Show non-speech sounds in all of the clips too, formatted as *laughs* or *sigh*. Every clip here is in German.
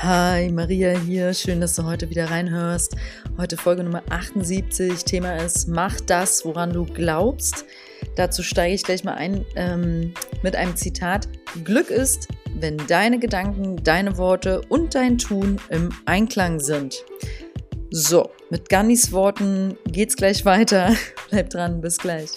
Hi, Maria hier. Schön, dass du heute wieder reinhörst. Heute Folge Nummer 78. Thema ist, mach das, woran du glaubst. Dazu steige ich gleich mal ein ähm, mit einem Zitat. Glück ist, wenn deine Gedanken, deine Worte und dein Tun im Einklang sind. So, mit Gandhis Worten geht's gleich weiter. *laughs* Bleib dran, bis gleich.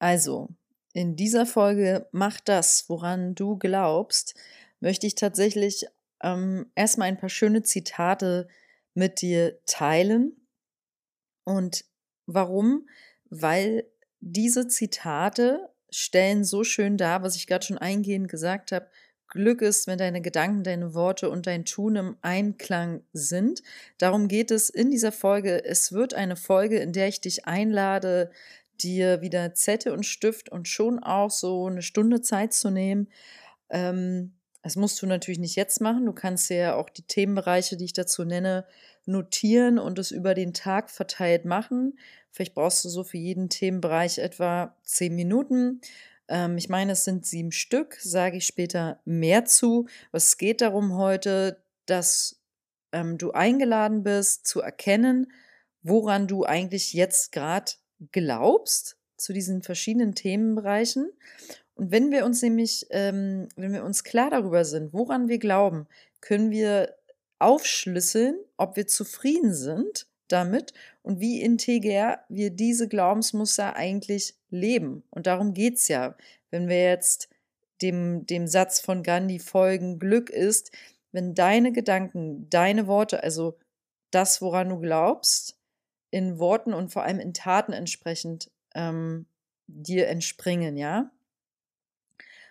Also, in dieser Folge Mach das, woran du glaubst, möchte ich tatsächlich ähm, erstmal ein paar schöne Zitate mit dir teilen. Und warum? Weil diese Zitate stellen so schön dar, was ich gerade schon eingehend gesagt habe. Glück ist, wenn deine Gedanken, deine Worte und dein Tun im Einklang sind. Darum geht es in dieser Folge. Es wird eine Folge, in der ich dich einlade, dir wieder Zettel und Stift und schon auch so eine Stunde Zeit zu nehmen. Ähm, das musst du natürlich nicht jetzt machen. Du kannst ja auch die Themenbereiche, die ich dazu nenne, notieren und es über den Tag verteilt machen. Vielleicht brauchst du so für jeden Themenbereich etwa zehn Minuten. Ähm, ich meine, es sind sieben Stück, sage ich später mehr zu. Es geht darum heute, dass ähm, du eingeladen bist, zu erkennen, woran du eigentlich jetzt gerade glaubst zu diesen verschiedenen Themenbereichen. Und wenn wir uns nämlich, ähm, wenn wir uns klar darüber sind, woran wir glauben, können wir aufschlüsseln, ob wir zufrieden sind damit und wie integer wir diese Glaubensmuster eigentlich leben. Und darum geht es ja, wenn wir jetzt dem, dem Satz von Gandhi folgen, Glück ist, wenn deine Gedanken, deine Worte, also das, woran du glaubst, in Worten und vor allem in Taten entsprechend ähm, dir entspringen, ja.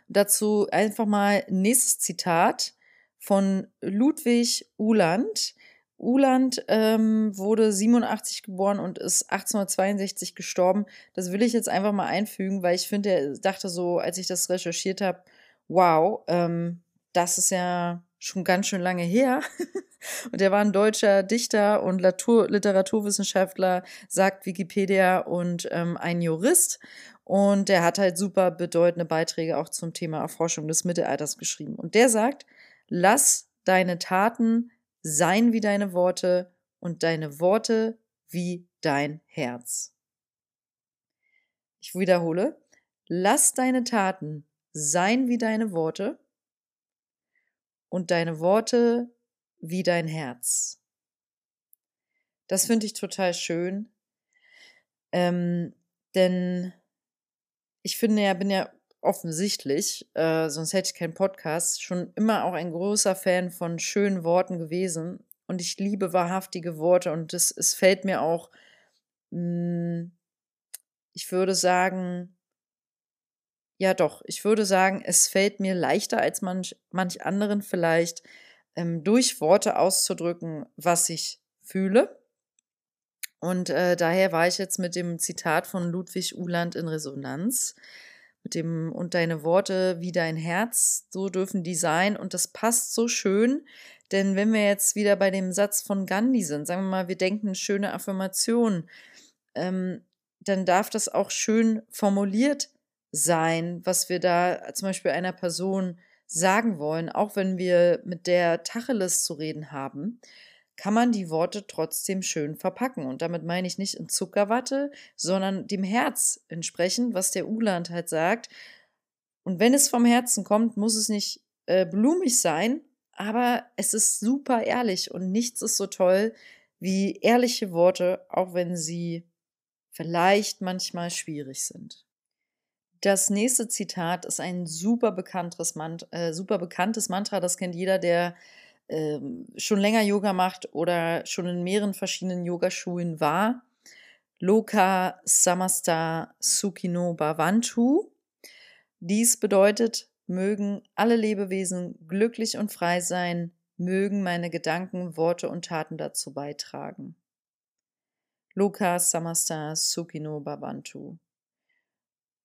Dazu einfach mal nächstes Zitat von Ludwig Uhland. Uhland ähm, wurde 87 geboren und ist 1862 gestorben. Das will ich jetzt einfach mal einfügen, weil ich finde, er dachte so, als ich das recherchiert habe, wow, ähm, das ist ja schon ganz schön lange her. *laughs* Und er war ein deutscher Dichter und Literaturwissenschaftler, sagt Wikipedia, und ähm, ein Jurist. Und der hat halt super bedeutende Beiträge auch zum Thema Erforschung des Mittelalters geschrieben. Und der sagt, lass deine Taten sein wie deine Worte und deine Worte wie dein Herz. Ich wiederhole, lass deine Taten sein wie deine Worte und deine Worte wie dein Herz. Das finde ich total schön, ähm, denn ich finde ja, bin ja offensichtlich, äh, sonst hätte ich keinen Podcast, schon immer auch ein großer Fan von schönen Worten gewesen. Und ich liebe wahrhaftige Worte und es, es fällt mir auch, mh, hm, ich würde sagen, ja doch, ich würde sagen, es fällt mir leichter als manch, manch anderen vielleicht, ähm, durch Worte auszudrücken, was ich fühle. Und äh, daher war ich jetzt mit dem Zitat von Ludwig Uhland in Resonanz. Mit dem und deine Worte wie dein Herz, so dürfen die sein. Und das passt so schön, denn wenn wir jetzt wieder bei dem Satz von Gandhi sind, sagen wir mal, wir denken schöne Affirmationen, ähm, dann darf das auch schön formuliert sein, was wir da zum Beispiel einer Person sagen wollen, auch wenn wir mit der Tacheles zu reden haben, kann man die Worte trotzdem schön verpacken. Und damit meine ich nicht in Zuckerwatte, sondern dem Herz entsprechend, was der Uland halt sagt. Und wenn es vom Herzen kommt, muss es nicht äh, blumig sein, aber es ist super ehrlich und nichts ist so toll wie ehrliche Worte, auch wenn sie vielleicht manchmal schwierig sind. Das nächste Zitat ist ein super bekanntes, Mant äh, super bekanntes Mantra. Das kennt jeder, der äh, schon länger Yoga macht oder schon in mehreren verschiedenen Yogaschulen war. Loka Samasta Sukino Bhavantu. Dies bedeutet, mögen alle Lebewesen glücklich und frei sein, mögen meine Gedanken, Worte und Taten dazu beitragen. Loka Samasta Sukino Bhavantu.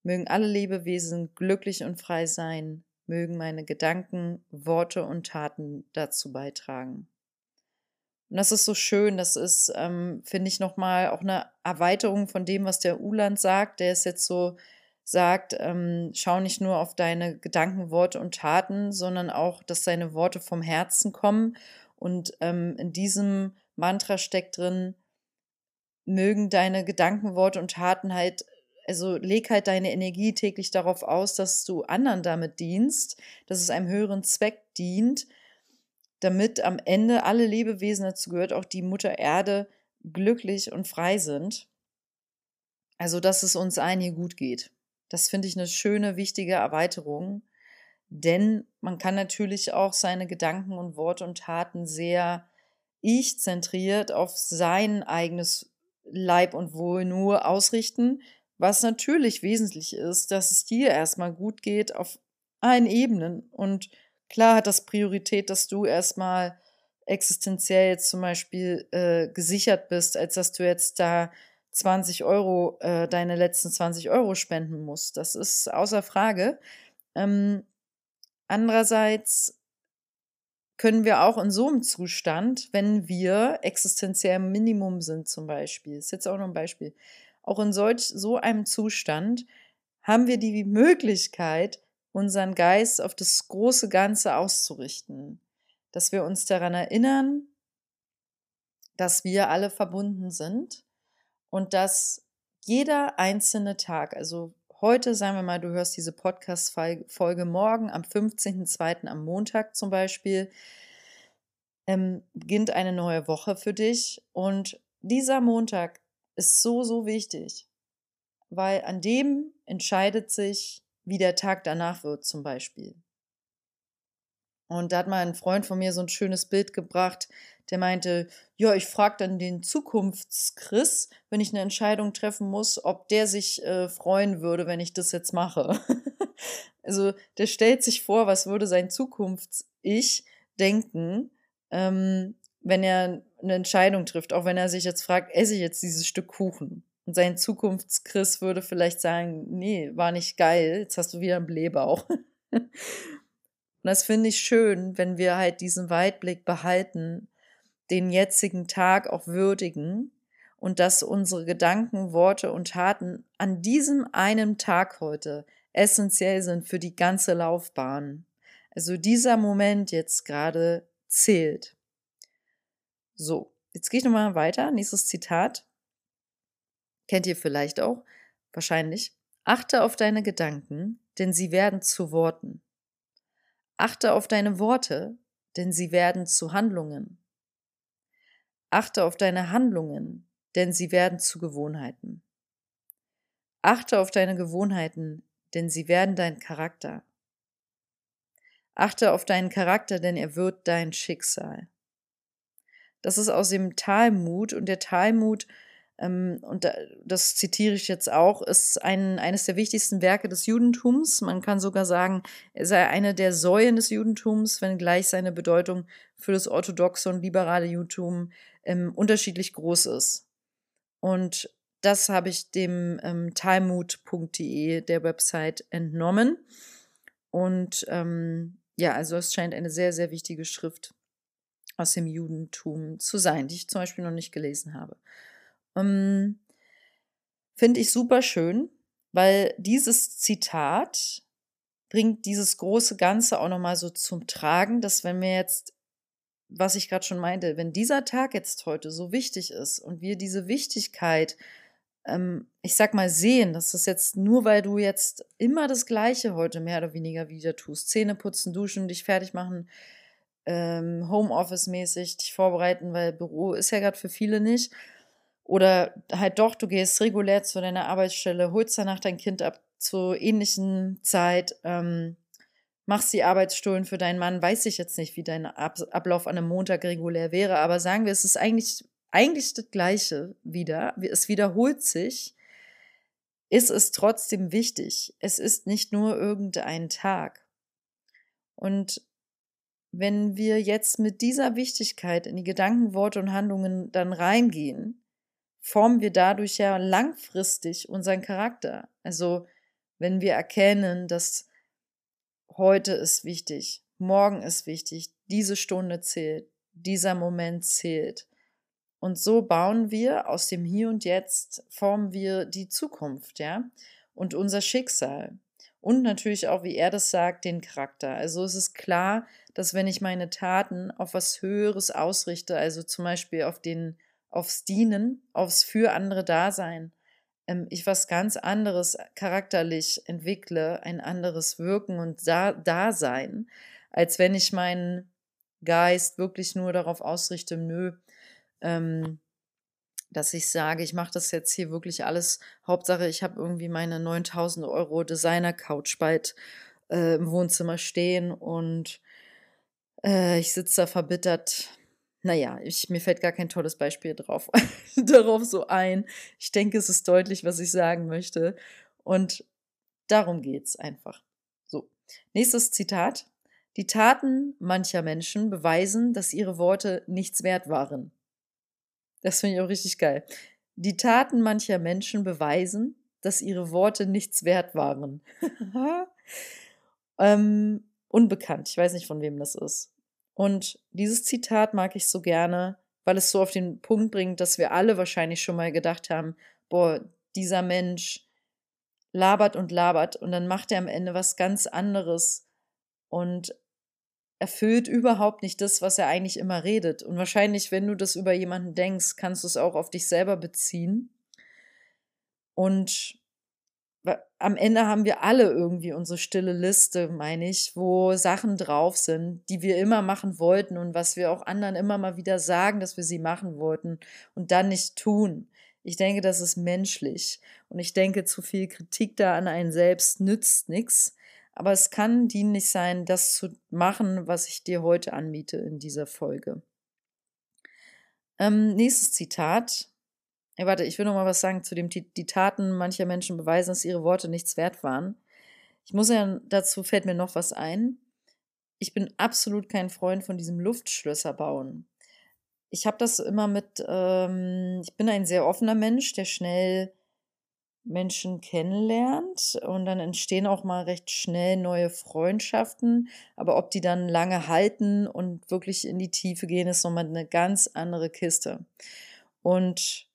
Mögen alle Lebewesen glücklich und frei sein, mögen meine Gedanken, Worte und Taten dazu beitragen. Und das ist so schön, das ist, ähm, finde ich, nochmal auch eine Erweiterung von dem, was der Uland sagt. Der ist jetzt so sagt, ähm, schau nicht nur auf deine Gedanken, Worte und Taten, sondern auch, dass deine Worte vom Herzen kommen. Und ähm, in diesem Mantra steckt drin, mögen deine Gedanken, Worte und Taten halt, also leg halt deine Energie täglich darauf aus, dass du anderen damit dienst, dass es einem höheren Zweck dient, damit am Ende alle Lebewesen, dazu gehört auch die Mutter Erde, glücklich und frei sind. Also, dass es uns allen hier gut geht. Das finde ich eine schöne, wichtige Erweiterung. Denn man kann natürlich auch seine Gedanken und Worte und Taten sehr ich-zentriert auf sein eigenes Leib und Wohl nur ausrichten, was natürlich wesentlich ist, dass es dir erstmal gut geht auf allen Ebenen. Und klar hat das Priorität, dass du erstmal existenziell jetzt zum Beispiel äh, gesichert bist, als dass du jetzt da 20 Euro, äh, deine letzten 20 Euro spenden musst. Das ist außer Frage. Ähm, andererseits können wir auch in so einem Zustand, wenn wir existenziell im Minimum sind zum Beispiel, ist jetzt auch noch ein Beispiel, auch in solch, so einem Zustand haben wir die Möglichkeit, unseren Geist auf das große Ganze auszurichten dass wir uns daran erinnern, dass wir alle verbunden sind und dass jeder einzelne Tag, also heute, sagen wir mal, du hörst diese Podcast-Folge morgen am 15.02. am Montag zum Beispiel, ähm, beginnt eine neue Woche für dich und dieser Montag ist so, so wichtig, weil an dem entscheidet sich, wie der Tag danach wird zum Beispiel. Und da hat mal ein Freund von mir so ein schönes Bild gebracht, der meinte, ja, ich frage dann den Zukunftschris, wenn ich eine Entscheidung treffen muss, ob der sich äh, freuen würde, wenn ich das jetzt mache. *laughs* also der stellt sich vor, was würde sein Zukunfts-Ich denken, ähm, wenn er eine Entscheidung trifft, auch wenn er sich jetzt fragt, esse ich jetzt dieses Stück Kuchen? Und sein Zukunftschris würde vielleicht sagen, nee, war nicht geil, jetzt hast du wieder einen Blähbauch. *laughs* Und das finde ich schön, wenn wir halt diesen Weitblick behalten, den jetzigen Tag auch würdigen und dass unsere Gedanken, Worte und Taten an diesem einen Tag heute essentiell sind für die ganze Laufbahn. Also dieser Moment jetzt gerade zählt. So, jetzt gehe ich nochmal weiter. Nächstes Zitat. Kennt ihr vielleicht auch? Wahrscheinlich. Achte auf deine Gedanken, denn sie werden zu Worten. Achte auf deine Worte, denn sie werden zu Handlungen. Achte auf deine Handlungen, denn sie werden zu Gewohnheiten. Achte auf deine Gewohnheiten, denn sie werden dein Charakter. Achte auf deinen Charakter, denn er wird dein Schicksal. Das ist aus dem Talmud und der Talmud ähm, und das zitiere ich jetzt auch, ist ein, eines der wichtigsten Werke des Judentums. Man kann sogar sagen, er sei eine der Säulen des Judentums, wenngleich seine Bedeutung für das orthodoxe und liberale Judentum ähm, unterschiedlich groß ist. Und das habe ich dem ähm, talmud.de, der Website, entnommen. Und ähm, ja, also es scheint eine sehr, sehr wichtige Schrift aus dem Judentum zu sein, die ich zum Beispiel noch nicht gelesen habe. Ähm, Finde ich super schön, weil dieses Zitat bringt dieses große Ganze auch nochmal so zum Tragen, dass wenn wir jetzt, was ich gerade schon meinte, wenn dieser Tag jetzt heute so wichtig ist und wir diese Wichtigkeit, ähm, ich sag mal, sehen, dass das jetzt nur, weil du jetzt immer das Gleiche heute mehr oder weniger wieder tust, Zähne putzen, duschen, dich fertig machen, ähm, Homeoffice-mäßig dich vorbereiten, weil Büro ist ja gerade für viele nicht, oder halt doch, du gehst regulär zu deiner Arbeitsstelle, holst danach dein Kind ab zur ähnlichen Zeit, ähm, machst die Arbeitsstunden für deinen Mann. Weiß ich jetzt nicht, wie dein ab Ablauf an einem Montag regulär wäre, aber sagen wir, es ist eigentlich, eigentlich das Gleiche wieder. Es wiederholt sich. Ist es trotzdem wichtig. Es ist nicht nur irgendein Tag. Und wenn wir jetzt mit dieser Wichtigkeit in die Gedanken, Worte und Handlungen dann reingehen, formen wir dadurch ja langfristig unseren Charakter. Also wenn wir erkennen, dass heute ist wichtig, morgen ist wichtig, diese Stunde zählt, dieser Moment zählt. Und so bauen wir aus dem Hier und Jetzt, formen wir die Zukunft, ja. und unser Schicksal. Und natürlich auch, wie er das sagt, den Charakter. Also es ist klar, dass wenn ich meine Taten auf was Höheres ausrichte, also zum Beispiel auf den, aufs Dienen, aufs für andere Dasein, ähm, ich was ganz anderes charakterlich entwickle, ein anderes Wirken und da Dasein, als wenn ich meinen Geist wirklich nur darauf ausrichte, nö, ähm, dass ich sage, ich mache das jetzt hier wirklich alles. Hauptsache, ich habe irgendwie meine 9000 Euro Designer-Couch bald äh, im Wohnzimmer stehen und äh, ich sitze da verbittert. Naja, ich, mir fällt gar kein tolles Beispiel drauf, *laughs* darauf so ein. Ich denke, es ist deutlich, was ich sagen möchte. Und darum geht es einfach. So, nächstes Zitat. Die Taten mancher Menschen beweisen, dass ihre Worte nichts wert waren. Das finde ich auch richtig geil. Die Taten mancher Menschen beweisen, dass ihre Worte nichts wert waren. *laughs* ähm, unbekannt. Ich weiß nicht, von wem das ist. Und dieses Zitat mag ich so gerne, weil es so auf den Punkt bringt, dass wir alle wahrscheinlich schon mal gedacht haben, boah, dieser Mensch labert und labert und dann macht er am Ende was ganz anderes. Und erfüllt überhaupt nicht das, was er eigentlich immer redet. Und wahrscheinlich, wenn du das über jemanden denkst, kannst du es auch auf dich selber beziehen. Und am Ende haben wir alle irgendwie unsere stille Liste, meine ich, wo Sachen drauf sind, die wir immer machen wollten und was wir auch anderen immer mal wieder sagen, dass wir sie machen wollten und dann nicht tun. Ich denke, das ist menschlich. Und ich denke, zu viel Kritik da an einen selbst nützt nichts. Aber es kann dienlich sein, das zu machen, was ich dir heute anbiete in dieser Folge. Ähm, nächstes Zitat. Ja, warte, ich will noch mal was sagen zu dem die Taten mancher Menschen beweisen, dass ihre Worte nichts wert waren. Ich muss ja dazu fällt mir noch was ein. Ich bin absolut kein Freund von diesem Luftschlösser bauen. Ich habe das immer mit. Ähm, ich bin ein sehr offener Mensch, der schnell Menschen kennenlernt und dann entstehen auch mal recht schnell neue Freundschaften. Aber ob die dann lange halten und wirklich in die Tiefe gehen, ist nochmal eine ganz andere Kiste. Und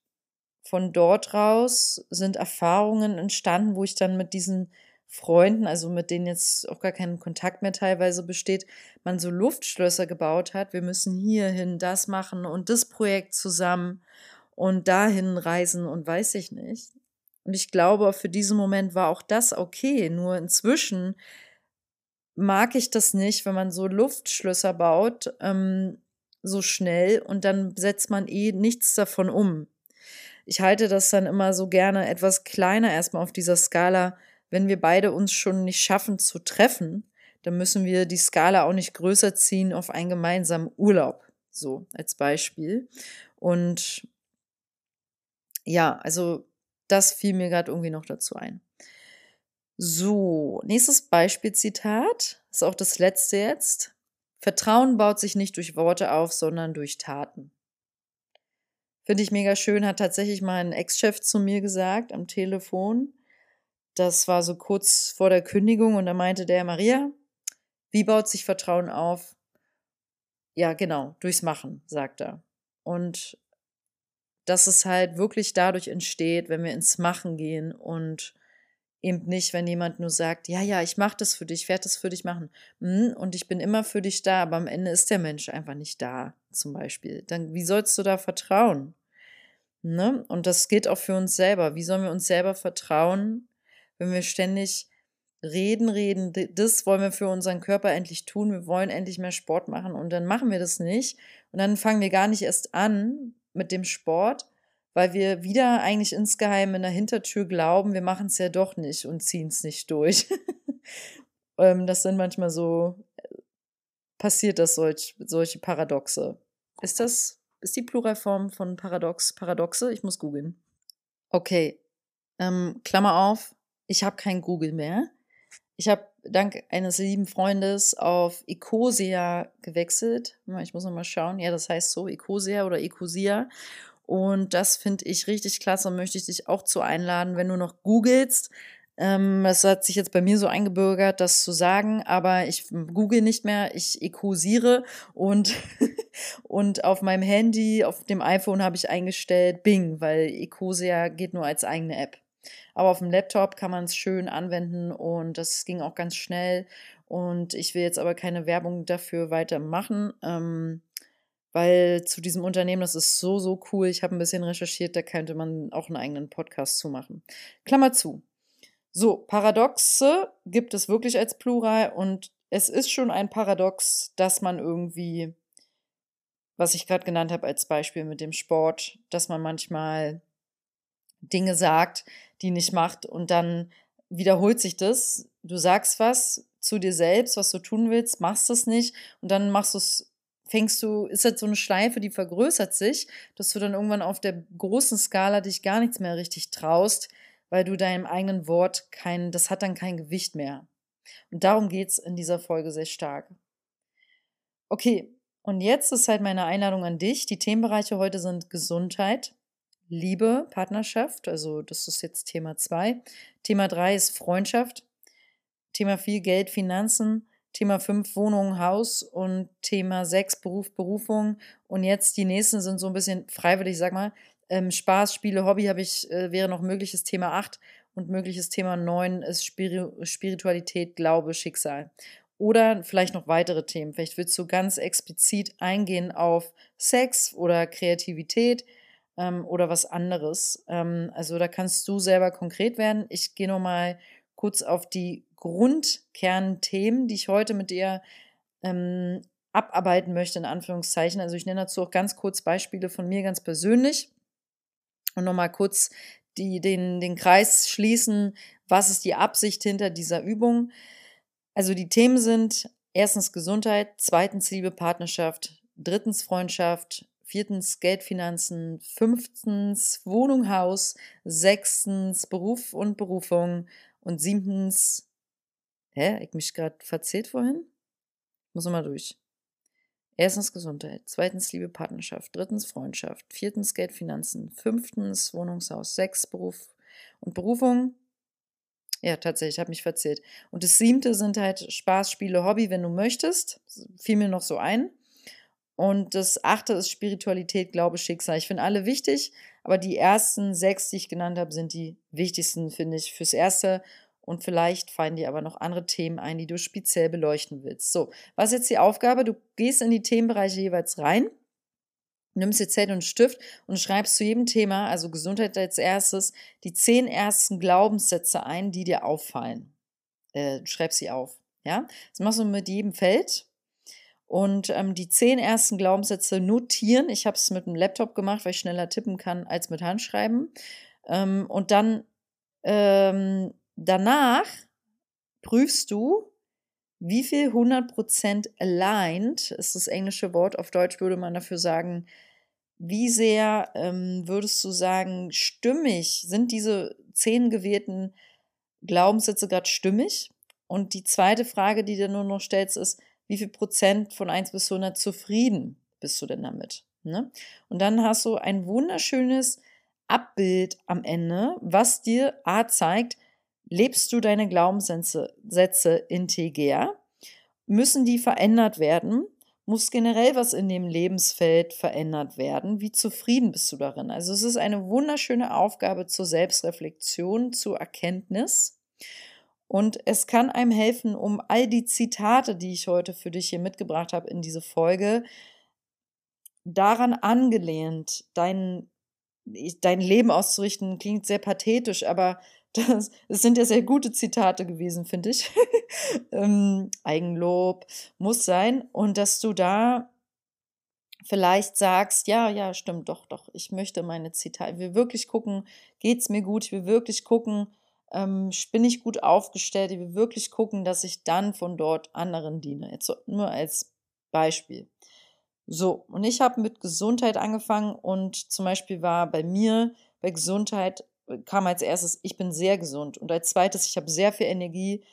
von dort raus sind Erfahrungen entstanden, wo ich dann mit diesen Freunden, also mit denen jetzt auch gar kein Kontakt mehr teilweise besteht, man so Luftschlösser gebaut hat. Wir müssen hierhin das machen und das Projekt zusammen und dahin reisen und weiß ich nicht. Und ich glaube, für diesen Moment war auch das okay. Nur inzwischen mag ich das nicht, wenn man so Luftschlösser baut, ähm, so schnell und dann setzt man eh nichts davon um. Ich halte das dann immer so gerne etwas kleiner erstmal auf dieser Skala. Wenn wir beide uns schon nicht schaffen zu treffen, dann müssen wir die Skala auch nicht größer ziehen auf einen gemeinsamen Urlaub. So als Beispiel. Und ja, also das fiel mir gerade irgendwie noch dazu ein. So, nächstes Beispielzitat, ist auch das letzte jetzt. Vertrauen baut sich nicht durch Worte auf, sondern durch Taten. Finde ich mega schön, hat tatsächlich mal ein Ex-Chef zu mir gesagt am Telefon. Das war so kurz vor der Kündigung und da meinte der Maria, wie baut sich Vertrauen auf? Ja, genau, durchs Machen, sagt er. Und dass es halt wirklich dadurch entsteht, wenn wir ins Machen gehen und eben nicht, wenn jemand nur sagt, ja, ja, ich mache das für dich, ich werde das für dich machen hm, und ich bin immer für dich da, aber am Ende ist der Mensch einfach nicht da, zum Beispiel. Dann, wie sollst du da vertrauen? Ne? Und das gilt auch für uns selber. Wie sollen wir uns selber vertrauen, wenn wir ständig reden, reden, das wollen wir für unseren Körper endlich tun, wir wollen endlich mehr Sport machen und dann machen wir das nicht und dann fangen wir gar nicht erst an, mit dem Sport, weil wir wieder eigentlich insgeheim in der Hintertür glauben, wir machen es ja doch nicht und ziehen es nicht durch. *laughs* ähm, das sind manchmal so, passiert das solch, solche Paradoxe. Ist das, ist die Pluralform von Paradox, Paradoxe? Ich muss googeln. Okay, ähm, Klammer auf, ich habe kein Google mehr. Ich habe dank eines lieben Freundes auf Ecosia gewechselt. Ich muss noch mal schauen. Ja, das heißt so Ecosia oder Ecosia. Und das finde ich richtig klasse und möchte ich dich auch zu einladen, wenn du noch googelst. Ähm, es hat sich jetzt bei mir so eingebürgert, das zu sagen, aber ich google nicht mehr, ich ecosiere und, *laughs* und auf meinem Handy, auf dem iPhone habe ich eingestellt Bing, weil Ecosia geht nur als eigene App. Aber auf dem Laptop kann man es schön anwenden und das ging auch ganz schnell. Und ich will jetzt aber keine Werbung dafür weitermachen, ähm, weil zu diesem Unternehmen, das ist so, so cool. Ich habe ein bisschen recherchiert, da könnte man auch einen eigenen Podcast zu machen. Klammer zu. So, Paradoxe gibt es wirklich als Plural und es ist schon ein Paradox, dass man irgendwie, was ich gerade genannt habe als Beispiel mit dem Sport, dass man manchmal Dinge sagt, die nicht macht und dann wiederholt sich das. Du sagst was zu dir selbst, was du tun willst, machst es nicht und dann machst du es, fängst du, ist das so eine Schleife, die vergrößert sich, dass du dann irgendwann auf der großen Skala dich gar nichts mehr richtig traust, weil du deinem eigenen Wort kein, das hat dann kein Gewicht mehr. Und darum geht es in dieser Folge sehr stark. Okay, und jetzt ist halt meine Einladung an dich. Die Themenbereiche heute sind Gesundheit, Liebe, Partnerschaft, also das ist jetzt Thema 2. Thema 3 ist Freundschaft. Thema 4 Geld, Finanzen. Thema 5 Wohnung, Haus und Thema 6 Beruf, Berufung. Und jetzt die nächsten sind so ein bisschen freiwillig, sag mal, ähm, Spaß, Spiele, Hobby habe ich, äh, wäre noch mögliches Thema 8 und mögliches Thema 9 ist Spiri Spiritualität, Glaube, Schicksal. Oder vielleicht noch weitere Themen. Vielleicht willst du ganz explizit eingehen auf Sex oder Kreativität ähm, oder was anderes. Ähm, also da kannst du selber konkret werden. Ich gehe nochmal kurz auf die Grundkernthemen, die ich heute mit dir ähm, abarbeiten möchte, in Anführungszeichen. Also ich nenne dazu auch ganz kurz Beispiele von mir ganz persönlich und nochmal kurz die, den, den Kreis schließen. Was ist die Absicht hinter dieser Übung? Also die Themen sind erstens Gesundheit, zweitens Liebe, Partnerschaft, drittens Freundschaft, viertens Geldfinanzen, fünftens Wohnung, Haus, sechstens Beruf und Berufung und siebtens, hä, ich mich gerade verzählt vorhin? Muss nochmal durch. Erstens Gesundheit, zweitens Liebe, Partnerschaft, drittens Freundschaft, viertens Geld, Finanzen, fünftens Wohnungshaus, sechs Beruf und Berufung. Ja, tatsächlich, ich habe mich verzählt. Und das siebte sind halt Spaß, Spiele, Hobby, wenn du möchtest. Fiel mir noch so ein. Und das achte ist Spiritualität, Glaube, Schicksal. Ich finde alle wichtig, aber die ersten sechs, die ich genannt habe, sind die wichtigsten, finde ich, fürs Erste. Und vielleicht fallen dir aber noch andere Themen ein, die du speziell beleuchten willst. So, was ist jetzt die Aufgabe? Du gehst in die Themenbereiche jeweils rein, nimmst dir Zettel und Stift und schreibst zu jedem Thema, also Gesundheit als erstes, die zehn ersten Glaubenssätze ein, die dir auffallen. Äh, du schreibst sie auf. Ja, das machst du mit jedem Feld. Und ähm, die zehn ersten Glaubenssätze notieren. Ich habe es mit dem Laptop gemacht, weil ich schneller tippen kann als mit Handschreiben. Ähm, und dann ähm, Danach prüfst du, wie viel 100% aligned ist das englische Wort. Auf Deutsch würde man dafür sagen, wie sehr ähm, würdest du sagen, stimmig sind diese zehn gewählten Glaubenssätze gerade stimmig? Und die zweite Frage, die du nur noch stellst, ist, wie viel Prozent von 1 bis 100 zufrieden bist du denn damit? Ne? Und dann hast du ein wunderschönes Abbild am Ende, was dir A zeigt, Lebst du deine Glaubenssätze integer? Müssen die verändert werden? Muss generell was in dem Lebensfeld verändert werden? Wie zufrieden bist du darin? Also es ist eine wunderschöne Aufgabe zur Selbstreflexion, zur Erkenntnis. Und es kann einem helfen, um all die Zitate, die ich heute für dich hier mitgebracht habe in diese Folge, daran angelehnt, dein, dein Leben auszurichten, klingt sehr pathetisch, aber das, das sind ja sehr gute Zitate gewesen, finde ich. *laughs* ähm, Eigenlob muss sein. Und dass du da vielleicht sagst, ja, ja, stimmt, doch, doch, ich möchte meine Zitate, will wirklich gucken, geht es mir gut, will wirklich gucken, ähm, bin ich gut aufgestellt, will wirklich gucken, dass ich dann von dort anderen diene. Jetzt nur als Beispiel. So, und ich habe mit Gesundheit angefangen und zum Beispiel war bei mir bei Gesundheit kam als erstes, ich bin sehr gesund. Und als zweites, ich habe sehr viel Energie.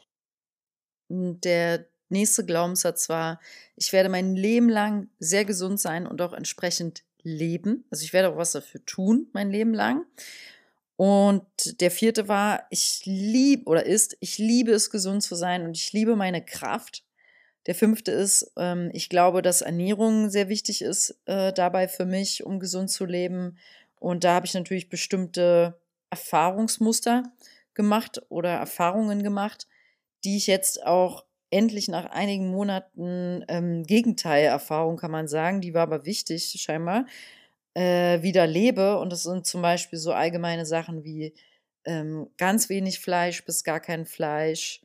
Der nächste Glaubenssatz war, ich werde mein Leben lang sehr gesund sein und auch entsprechend leben. Also ich werde auch was dafür tun, mein Leben lang. Und der vierte war, ich liebe oder ist, ich liebe es, gesund zu sein und ich liebe meine Kraft. Der fünfte ist, ähm, ich glaube, dass Ernährung sehr wichtig ist äh, dabei für mich, um gesund zu leben. Und da habe ich natürlich bestimmte Erfahrungsmuster gemacht oder Erfahrungen gemacht, die ich jetzt auch endlich nach einigen Monaten ähm, Gegenteilerfahrung, kann man sagen, die war aber wichtig scheinbar, äh, wieder lebe. Und das sind zum Beispiel so allgemeine Sachen wie ähm, ganz wenig Fleisch bis gar kein Fleisch,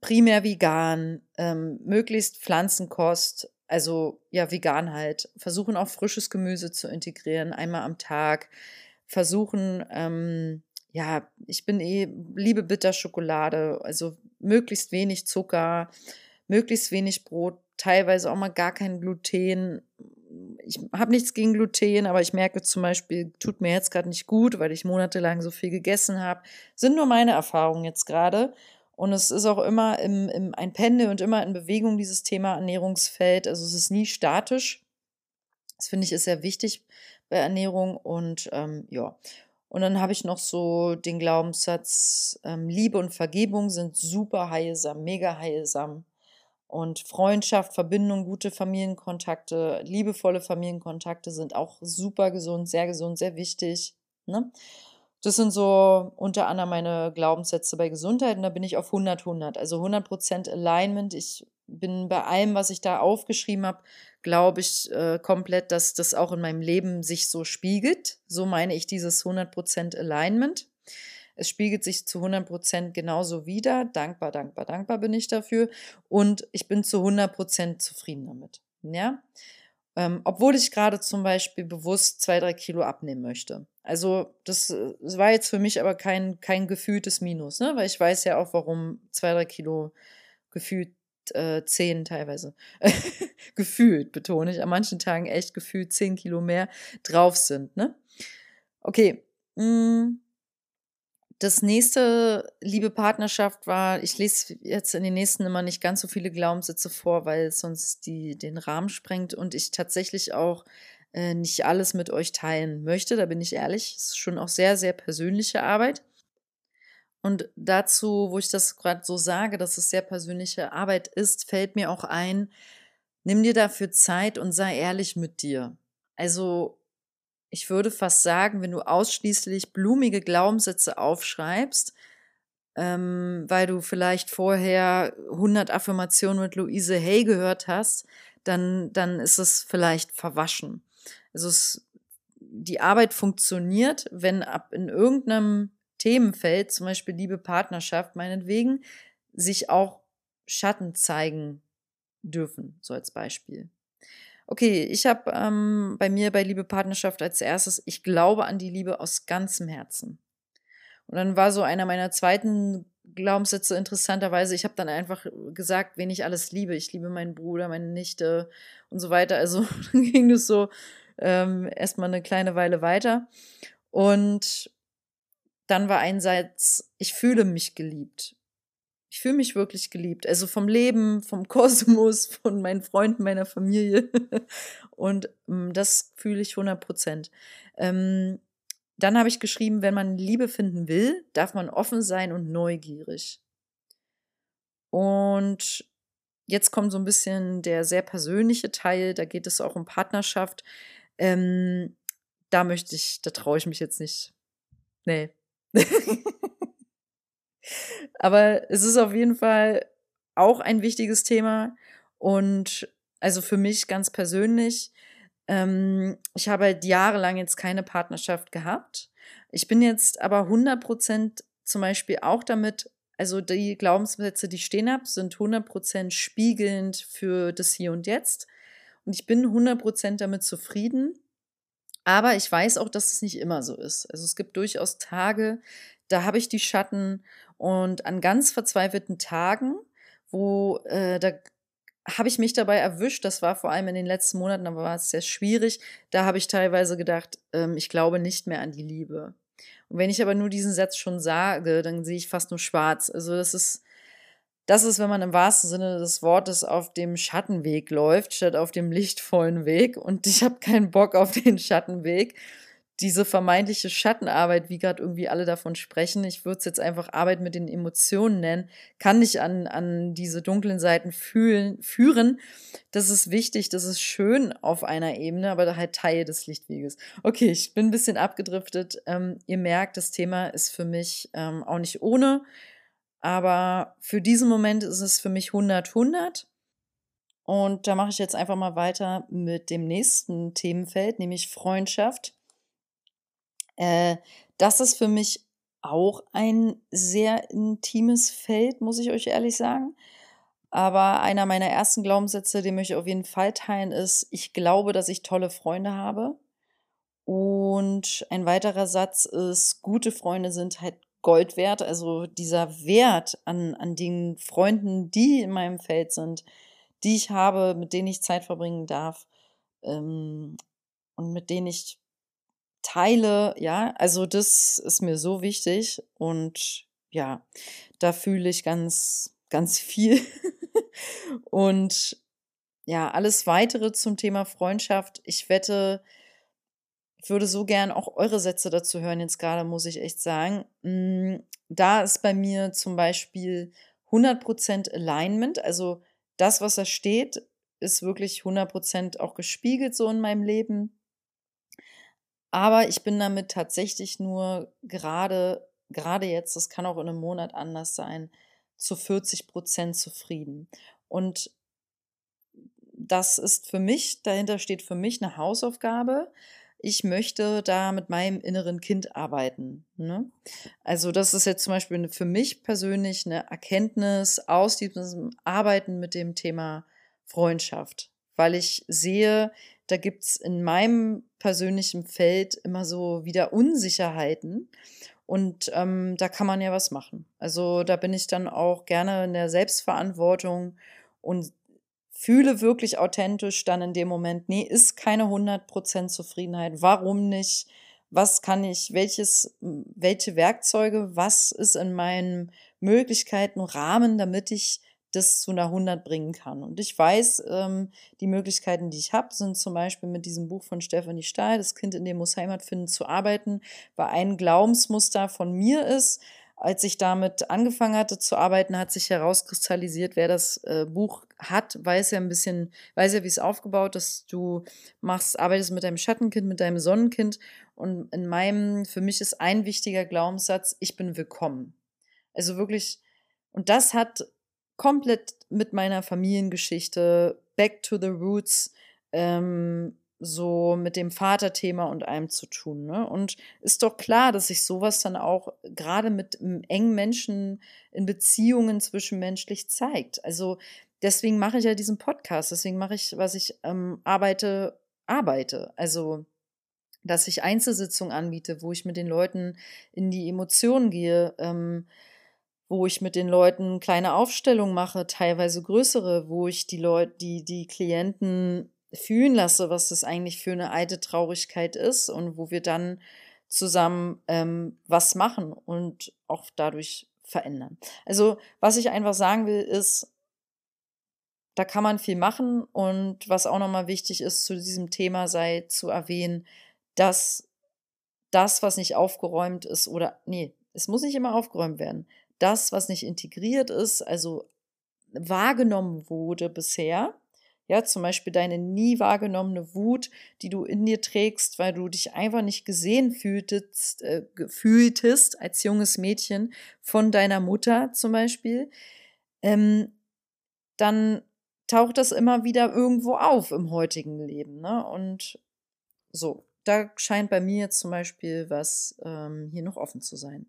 primär vegan, ähm, möglichst Pflanzenkost, also ja, vegan halt. Versuchen auch frisches Gemüse zu integrieren, einmal am Tag. Versuchen, ähm, ja, ich bin eh, liebe Bitterschokolade, also möglichst wenig Zucker, möglichst wenig Brot, teilweise auch mal gar kein Gluten. Ich habe nichts gegen Gluten, aber ich merke zum Beispiel, tut mir jetzt gerade nicht gut, weil ich monatelang so viel gegessen habe. Sind nur meine Erfahrungen jetzt gerade. Und es ist auch immer im, im, ein Pendel und immer in Bewegung, dieses Thema Ernährungsfeld. Also es ist nie statisch. Das finde ich ist sehr wichtig bei Ernährung. Und ähm, ja. Und dann habe ich noch so den Glaubenssatz, ähm, Liebe und Vergebung sind super heilsam, mega heilsam. Und Freundschaft, Verbindung, gute Familienkontakte, liebevolle Familienkontakte sind auch super gesund, sehr gesund, sehr wichtig. Ne? Das sind so unter anderem meine Glaubenssätze bei Gesundheit und da bin ich auf 100, 100. Also 100% Alignment. Ich bin bei allem, was ich da aufgeschrieben habe, glaube ich äh, komplett, dass das auch in meinem Leben sich so spiegelt. So meine ich dieses 100% Alignment. Es spiegelt sich zu 100% genauso wieder. Dankbar, dankbar, dankbar bin ich dafür. Und ich bin zu 100% zufrieden damit. Ja. Ähm, obwohl ich gerade zum Beispiel bewusst zwei, drei Kilo abnehmen möchte. Also das, das, war jetzt für mich aber kein, kein gefühltes Minus, ne? weil ich weiß ja auch, warum zwei, drei Kilo gefühlt äh, zehn teilweise. *laughs* gefühlt, betone ich, an manchen Tagen echt gefühlt zehn Kilo mehr drauf sind. Ne? Okay. Mm, das nächste Liebe Partnerschaft war, ich lese jetzt in den nächsten immer nicht ganz so viele Glaubenssätze vor, weil es sonst die, den Rahmen sprengt und ich tatsächlich auch äh, nicht alles mit euch teilen möchte. Da bin ich ehrlich. Es ist schon auch sehr, sehr persönliche Arbeit. Und dazu, wo ich das gerade so sage, dass es sehr persönliche Arbeit ist, fällt mir auch ein, nimm dir dafür Zeit und sei ehrlich mit dir. Also ich würde fast sagen, wenn du ausschließlich blumige Glaubenssätze aufschreibst, ähm, weil du vielleicht vorher 100 Affirmationen mit Luise Hay gehört hast, dann, dann ist es vielleicht verwaschen. Also es, die Arbeit funktioniert, wenn ab in irgendeinem Themenfeld, zum Beispiel Liebe, Partnerschaft, meinetwegen, sich auch Schatten zeigen dürfen, so als Beispiel. Okay, ich habe ähm, bei mir bei Liebe Partnerschaft als erstes, ich glaube an die Liebe aus ganzem Herzen. Und dann war so einer meiner zweiten Glaubenssätze interessanterweise, ich habe dann einfach gesagt, wen ich alles liebe. Ich liebe meinen Bruder, meine Nichte und so weiter. Also *laughs* ging es so ähm, erstmal eine kleine Weile weiter. Und dann war einerseits, ich fühle mich geliebt ich fühle mich wirklich geliebt. Also vom Leben, vom *laughs* Kosmos, von meinen Freunden, meiner Familie. *laughs* Und ähm, das fühle ich 100 Prozent. Ähm, dann habe ich geschrieben, wenn man Liebe finden will, darf man offen sein und neugierig. Und jetzt kommt so ein bisschen der sehr persönliche Teil, da geht es auch um Partnerschaft. Ähm, da möchte ich, da traue ich mich jetzt nicht. Nee. *laughs* Aber es ist auf jeden Fall auch ein wichtiges Thema. Und also für mich ganz persönlich, ähm, ich habe halt jahrelang jetzt keine Partnerschaft gehabt. Ich bin jetzt aber 100 Prozent zum Beispiel auch damit, also die Glaubenssätze, die stehen ab, sind 100 Prozent spiegelnd für das Hier und Jetzt. Und ich bin 100 Prozent damit zufrieden. Aber ich weiß auch, dass es nicht immer so ist. Also es gibt durchaus Tage, da habe ich die Schatten und an ganz verzweifelten Tagen, wo äh, da habe ich mich dabei erwischt, das war vor allem in den letzten Monaten, aber war es sehr schwierig, da habe ich teilweise gedacht, ähm, ich glaube nicht mehr an die Liebe. Und wenn ich aber nur diesen Satz schon sage, dann sehe ich fast nur schwarz. Also das ist, das ist, wenn man im wahrsten Sinne des Wortes auf dem Schattenweg läuft, statt auf dem lichtvollen Weg. Und ich habe keinen Bock auf den Schattenweg diese vermeintliche Schattenarbeit, wie gerade irgendwie alle davon sprechen, ich würde es jetzt einfach Arbeit mit den Emotionen nennen, kann dich an, an diese dunklen Seiten fühlen, führen. Das ist wichtig, das ist schön auf einer Ebene, aber halt Teil des Lichtweges. Okay, ich bin ein bisschen abgedriftet. Ähm, ihr merkt, das Thema ist für mich ähm, auch nicht ohne, aber für diesen Moment ist es für mich 100-100. Und da mache ich jetzt einfach mal weiter mit dem nächsten Themenfeld, nämlich Freundschaft. Äh, das ist für mich auch ein sehr intimes Feld, muss ich euch ehrlich sagen. Aber einer meiner ersten Glaubenssätze, den möchte ich auf jeden Fall teilen, ist, ich glaube, dass ich tolle Freunde habe. Und ein weiterer Satz ist, gute Freunde sind halt Gold wert. Also dieser Wert an, an den Freunden, die in meinem Feld sind, die ich habe, mit denen ich Zeit verbringen darf ähm, und mit denen ich teile, ja, also das ist mir so wichtig und ja, da fühle ich ganz, ganz viel. *laughs* und ja, alles weitere zum Thema Freundschaft. Ich wette, würde so gern auch eure Sätze dazu hören, jetzt gerade, muss ich echt sagen. Mm, da ist bei mir zum Beispiel 100% Alignment, also das, was da steht, ist wirklich 100% auch gespiegelt so in meinem Leben. Aber ich bin damit tatsächlich nur gerade, gerade jetzt, das kann auch in einem Monat anders sein, zu 40 Prozent zufrieden. Und das ist für mich, dahinter steht für mich eine Hausaufgabe. Ich möchte da mit meinem inneren Kind arbeiten. Ne? Also das ist jetzt zum Beispiel für mich persönlich eine Erkenntnis aus diesem Arbeiten mit dem Thema Freundschaft, weil ich sehe, da gibt es in meinem persönlichen Feld immer so wieder Unsicherheiten. Und ähm, da kann man ja was machen. Also da bin ich dann auch gerne in der Selbstverantwortung und fühle wirklich authentisch dann in dem Moment, nee, ist keine 100% Zufriedenheit. Warum nicht? Was kann ich, welches, welche Werkzeuge, was ist in meinen Möglichkeiten, Rahmen, damit ich das zu einer 100 bringen kann. Und ich weiß, ähm, die Möglichkeiten, die ich habe, sind zum Beispiel mit diesem Buch von Stephanie Stahl, Das Kind in dem muss Heimat finden, zu arbeiten, weil ein Glaubensmuster von mir ist, als ich damit angefangen hatte zu arbeiten, hat sich herauskristallisiert, wer das äh, Buch hat, weiß ja ein bisschen, weiß ja, wie es aufgebaut ist. Du machst, arbeitest mit deinem Schattenkind, mit deinem Sonnenkind. Und in meinem, für mich ist ein wichtiger Glaubenssatz, ich bin willkommen. Also wirklich, und das hat komplett mit meiner Familiengeschichte, back to the roots, ähm, so mit dem Vaterthema und allem zu tun. Ne? Und ist doch klar, dass sich sowas dann auch gerade mit engen Menschen in Beziehungen zwischenmenschlich zeigt. Also deswegen mache ich ja diesen Podcast, deswegen mache ich, was ich ähm, arbeite, arbeite. Also dass ich Einzelsitzungen anbiete, wo ich mit den Leuten in die Emotionen gehe, ähm, wo ich mit den Leuten kleine Aufstellungen mache, teilweise größere, wo ich die Leute, die, die Klienten fühlen lasse, was das eigentlich für eine alte Traurigkeit ist und wo wir dann zusammen ähm, was machen und auch dadurch verändern. Also, was ich einfach sagen will, ist, da kann man viel machen und was auch nochmal wichtig ist zu diesem Thema sei zu erwähnen, dass das, was nicht aufgeräumt ist oder nee, es muss nicht immer aufgeräumt werden das, was nicht integriert ist, also wahrgenommen wurde bisher, ja, zum Beispiel deine nie wahrgenommene Wut, die du in dir trägst, weil du dich einfach nicht gesehen fühltest, äh, fühltest als junges Mädchen von deiner Mutter zum Beispiel, ähm, dann taucht das immer wieder irgendwo auf im heutigen Leben. Ne? Und so, da scheint bei mir zum Beispiel was ähm, hier noch offen zu sein.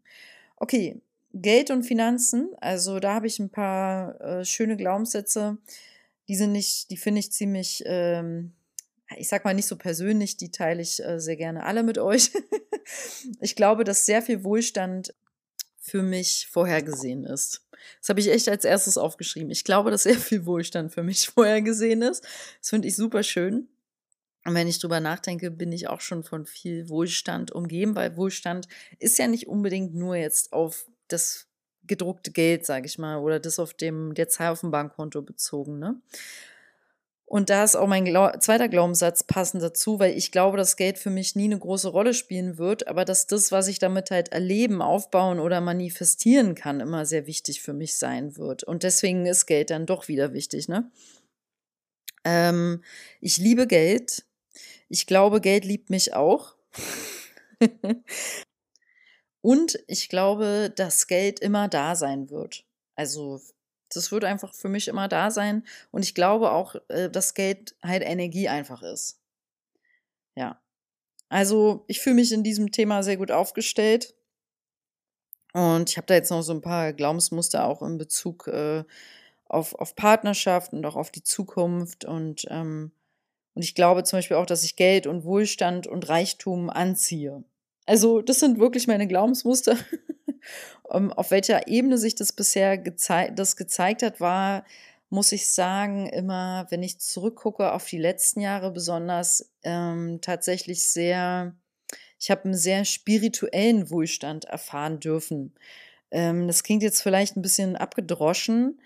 Okay, Geld und Finanzen, also da habe ich ein paar äh, schöne Glaubenssätze. Die sind nicht, die finde ich ziemlich, ähm, ich sag mal nicht so persönlich, die teile ich äh, sehr gerne alle mit euch. *laughs* ich glaube, dass sehr viel Wohlstand für mich vorhergesehen ist. Das habe ich echt als erstes aufgeschrieben. Ich glaube, dass sehr viel Wohlstand für mich *laughs* vorhergesehen ist. Das finde ich super schön. Und wenn ich drüber nachdenke, bin ich auch schon von viel Wohlstand umgeben, weil Wohlstand ist ja nicht unbedingt nur jetzt auf das gedruckte Geld, sage ich mal, oder das auf dem der Zahl auf dem Bankkonto bezogen. Ne? Und da ist auch mein Glau zweiter Glaubenssatz passend dazu, weil ich glaube, dass Geld für mich nie eine große Rolle spielen wird, aber dass das, was ich damit halt erleben, aufbauen oder manifestieren kann, immer sehr wichtig für mich sein wird. Und deswegen ist Geld dann doch wieder wichtig, ne? Ähm, ich liebe Geld. Ich glaube, Geld liebt mich auch. *laughs* Und ich glaube, dass Geld immer da sein wird. Also das wird einfach für mich immer da sein. Und ich glaube auch, äh, dass Geld halt Energie einfach ist. Ja. Also ich fühle mich in diesem Thema sehr gut aufgestellt. Und ich habe da jetzt noch so ein paar Glaubensmuster auch in Bezug äh, auf, auf Partnerschaft und auch auf die Zukunft. Und, ähm, und ich glaube zum Beispiel auch, dass ich Geld und Wohlstand und Reichtum anziehe. Also das sind wirklich meine Glaubensmuster. Um, *laughs* auf welcher Ebene sich das bisher gezei das gezeigt hat, war, muss ich sagen, immer, wenn ich zurückgucke auf die letzten Jahre besonders, ähm, tatsächlich sehr, ich habe einen sehr spirituellen Wohlstand erfahren dürfen. Ähm, das klingt jetzt vielleicht ein bisschen abgedroschen,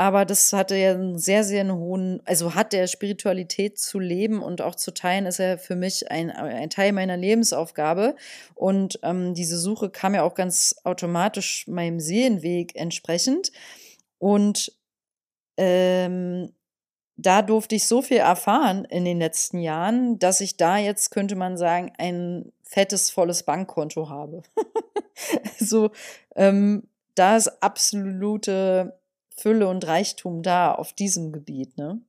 aber das hatte ja einen sehr, sehr einen hohen, also hat der Spiritualität zu leben und auch zu teilen, ist ja für mich ein, ein Teil meiner Lebensaufgabe. Und ähm, diese Suche kam ja auch ganz automatisch meinem Seelenweg entsprechend. Und ähm, da durfte ich so viel erfahren in den letzten Jahren, dass ich da jetzt, könnte man sagen, ein fettes, volles Bankkonto habe. *laughs* so, ähm, da ist absolute Fülle und Reichtum da auf diesem Gebiet, ne?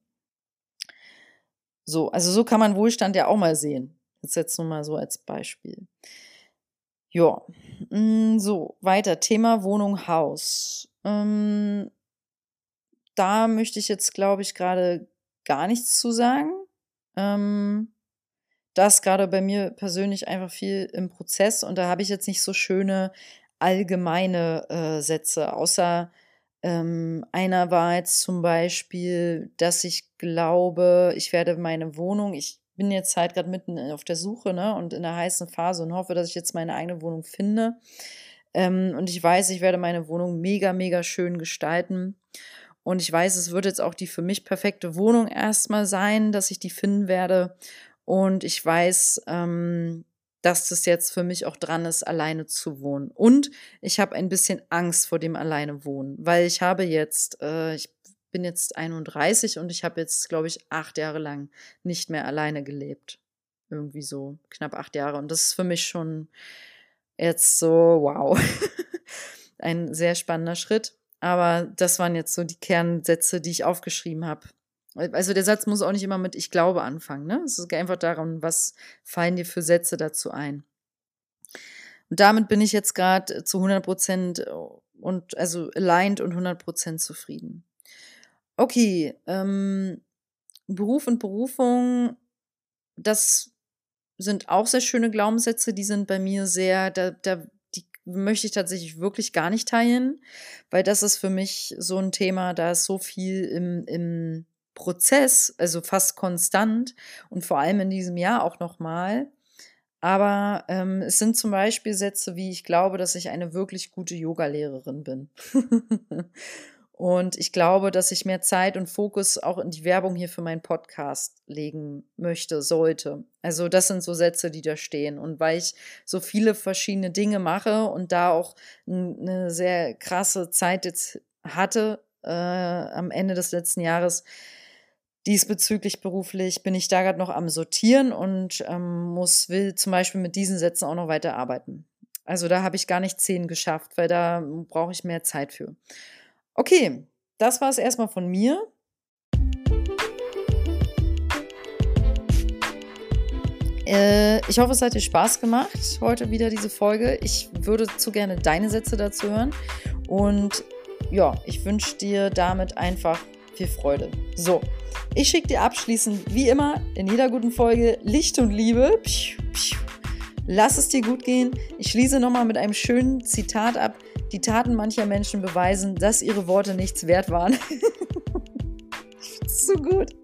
So, also so kann man Wohlstand ja auch mal sehen. Jetzt jetzt nur mal so als Beispiel. Ja, mm, so, weiter. Thema Wohnung, Haus. Ähm, da möchte ich jetzt, glaube ich, gerade gar nichts zu sagen. Ähm, das gerade bei mir persönlich einfach viel im Prozess und da habe ich jetzt nicht so schöne allgemeine äh, Sätze, außer ähm, einer war jetzt zum Beispiel, dass ich glaube, ich werde meine Wohnung, ich bin jetzt halt gerade mitten auf der Suche ne, und in der heißen Phase und hoffe, dass ich jetzt meine eigene Wohnung finde. Ähm, und ich weiß, ich werde meine Wohnung mega, mega schön gestalten. Und ich weiß, es wird jetzt auch die für mich perfekte Wohnung erstmal sein, dass ich die finden werde. Und ich weiß, ähm, dass das jetzt für mich auch dran ist, alleine zu wohnen. Und ich habe ein bisschen Angst vor dem alleine wohnen, weil ich habe jetzt, äh, ich bin jetzt 31 und ich habe jetzt, glaube ich, acht Jahre lang nicht mehr alleine gelebt. Irgendwie so knapp acht Jahre. Und das ist für mich schon jetzt so, wow, *laughs* ein sehr spannender Schritt. Aber das waren jetzt so die Kernsätze, die ich aufgeschrieben habe. Also der Satz muss auch nicht immer mit Ich glaube anfangen. Ne? Es geht einfach darum, was fallen dir für Sätze dazu ein. Und damit bin ich jetzt gerade zu 100 Prozent äh, und also aligned und 100 Prozent zufrieden. Okay, ähm, Beruf und Berufung, das sind auch sehr schöne Glaubenssätze, die sind bei mir sehr, da, da, möchte ich tatsächlich wirklich gar nicht teilen, weil das ist für mich so ein Thema, da ist so viel im, im Prozess, also fast konstant und vor allem in diesem Jahr auch nochmal. Aber ähm, es sind zum Beispiel Sätze wie, ich glaube, dass ich eine wirklich gute Yogalehrerin bin. *laughs* und ich glaube, dass ich mehr Zeit und Fokus auch in die Werbung hier für meinen Podcast legen möchte, sollte. Also das sind so Sätze, die da stehen. Und weil ich so viele verschiedene Dinge mache und da auch eine sehr krasse Zeit jetzt hatte äh, am Ende des letzten Jahres, diesbezüglich beruflich bin ich da gerade noch am Sortieren und ähm, muss, will zum Beispiel mit diesen Sätzen auch noch weiter arbeiten. Also da habe ich gar nicht zehn geschafft, weil da brauche ich mehr Zeit für. Okay, das war es erstmal von mir. Äh, ich hoffe, es hat dir Spaß gemacht, heute wieder diese Folge. Ich würde zu gerne deine Sätze dazu hören. Und ja, ich wünsche dir damit einfach viel Freude. So, ich schicke dir abschließend, wie immer, in jeder guten Folge Licht und Liebe. Lass es dir gut gehen. Ich schließe nochmal mit einem schönen Zitat ab. Die Taten mancher Menschen beweisen, dass ihre Worte nichts wert waren. *laughs* so gut.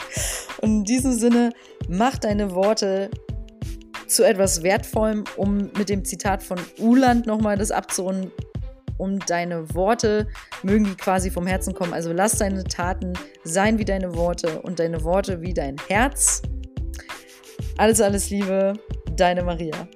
Und in diesem Sinne, mach deine Worte zu etwas Wertvollem, um mit dem Zitat von Uland nochmal das abzurunden. Und deine Worte mögen die quasi vom Herzen kommen. Also lass deine Taten sein wie deine Worte und deine Worte wie dein Herz. Alles, alles Liebe, deine Maria.